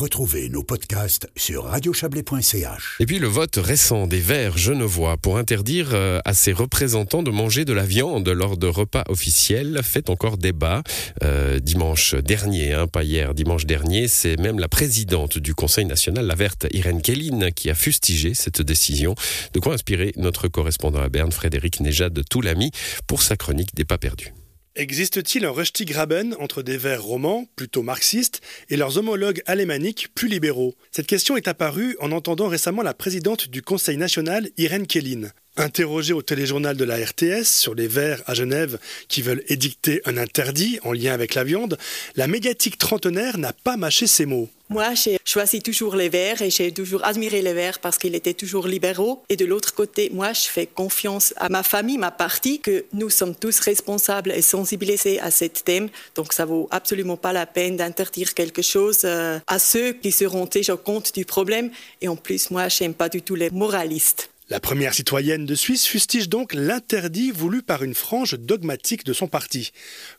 Retrouvez nos podcasts sur radiochablais.ch. Et puis le vote récent des Verts genevois pour interdire euh, à ses représentants de manger de la viande lors de repas officiels fait encore débat. Euh, dimanche dernier, hein, pas hier, dimanche dernier, c'est même la présidente du Conseil national, la verte Irène Kelline, qui a fustigé cette décision. De quoi inspirer notre correspondant à Berne, Frédéric Nejad de Toulami, pour sa chronique des pas perdus. Existe-t-il un Graben entre des Verts romans, plutôt marxistes, et leurs homologues alémaniques, plus libéraux? Cette question est apparue en entendant récemment la présidente du Conseil national, Irène Kelline. Interrogée au téléjournal de la RTS sur les Verts à Genève qui veulent édicter un interdit en lien avec la viande, la médiatique trentenaire n'a pas mâché ses mots. Moi, j'ai choisi toujours les Verts et j'ai toujours admiré les Verts parce qu'ils étaient toujours libéraux. Et de l'autre côté, moi, je fais confiance à ma famille, ma partie, que nous sommes tous responsables et sensibilisés à ce thème. Donc, ça vaut absolument pas la peine d'interdire quelque chose euh, à ceux qui seront déjà compte du problème. Et en plus, moi, j'aime pas du tout les moralistes. La première citoyenne de Suisse fustige donc l'interdit voulu par une frange dogmatique de son parti.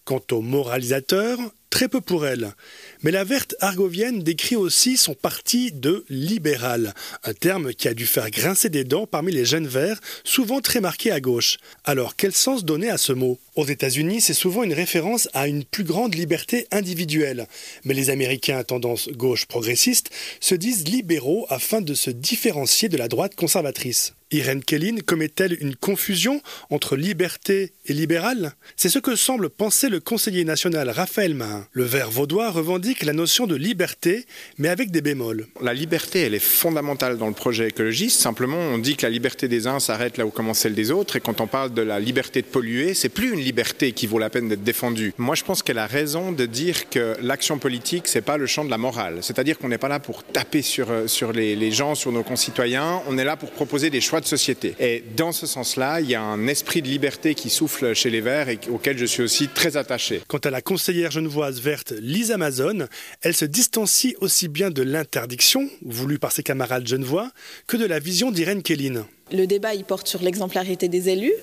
Quant aux moralisateurs, très peu pour elle. Mais la verte argovienne décrit aussi son parti de libéral, un terme qui a dû faire grincer des dents parmi les jeunes verts, souvent très marqués à gauche. Alors quel sens donner à ce mot? Aux États-Unis, c'est souvent une référence à une plus grande liberté individuelle. Mais les Américains à tendance gauche progressiste se disent libéraux afin de se différencier de la droite conservatrice. Irène Kelline commet-elle une confusion entre liberté et libéral? C'est ce que semble penser le conseiller national Raphaël Mahin. Le vert vaudois revendique la notion de liberté, mais avec des bémols. La liberté, elle est fondamentale dans le projet écologiste. Simplement, on dit que la liberté des uns s'arrête là où commence celle des autres. Et quand on parle de la liberté de polluer, c'est plus une liberté qui vaut la peine d'être défendue. Moi, je pense qu'elle a raison de dire que l'action politique, c'est pas le champ de la morale. C'est-à-dire qu'on n'est pas là pour taper sur, euh, sur les, les gens, sur nos concitoyens. On est là pour proposer des choix société. Et dans ce sens-là, il y a un esprit de liberté qui souffle chez les Verts et auquel je suis aussi très attaché. Quant à la conseillère genevoise verte Lise Amazon, elle se distancie aussi bien de l'interdiction, voulue par ses camarades genevois, que de la vision d'Irène Kelline. Le débat il porte sur l'exemplarité des élus,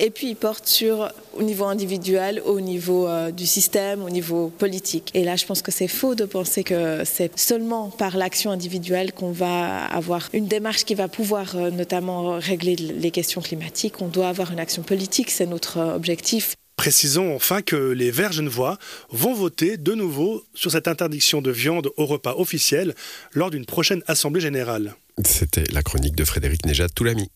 et puis il porte sur au niveau individuel, au niveau euh, du système, au niveau politique. Et là, je pense que c'est faux de penser que c'est seulement par l'action individuelle qu'on va avoir une démarche qui va pouvoir euh, notamment régler les questions climatiques. On doit avoir une action politique, c'est notre euh, objectif. Précisons enfin que les Verts genevois vont voter de nouveau sur cette interdiction de viande au repas officiel lors d'une prochaine Assemblée générale. C'était la chronique de Frédéric Nejad Toulami.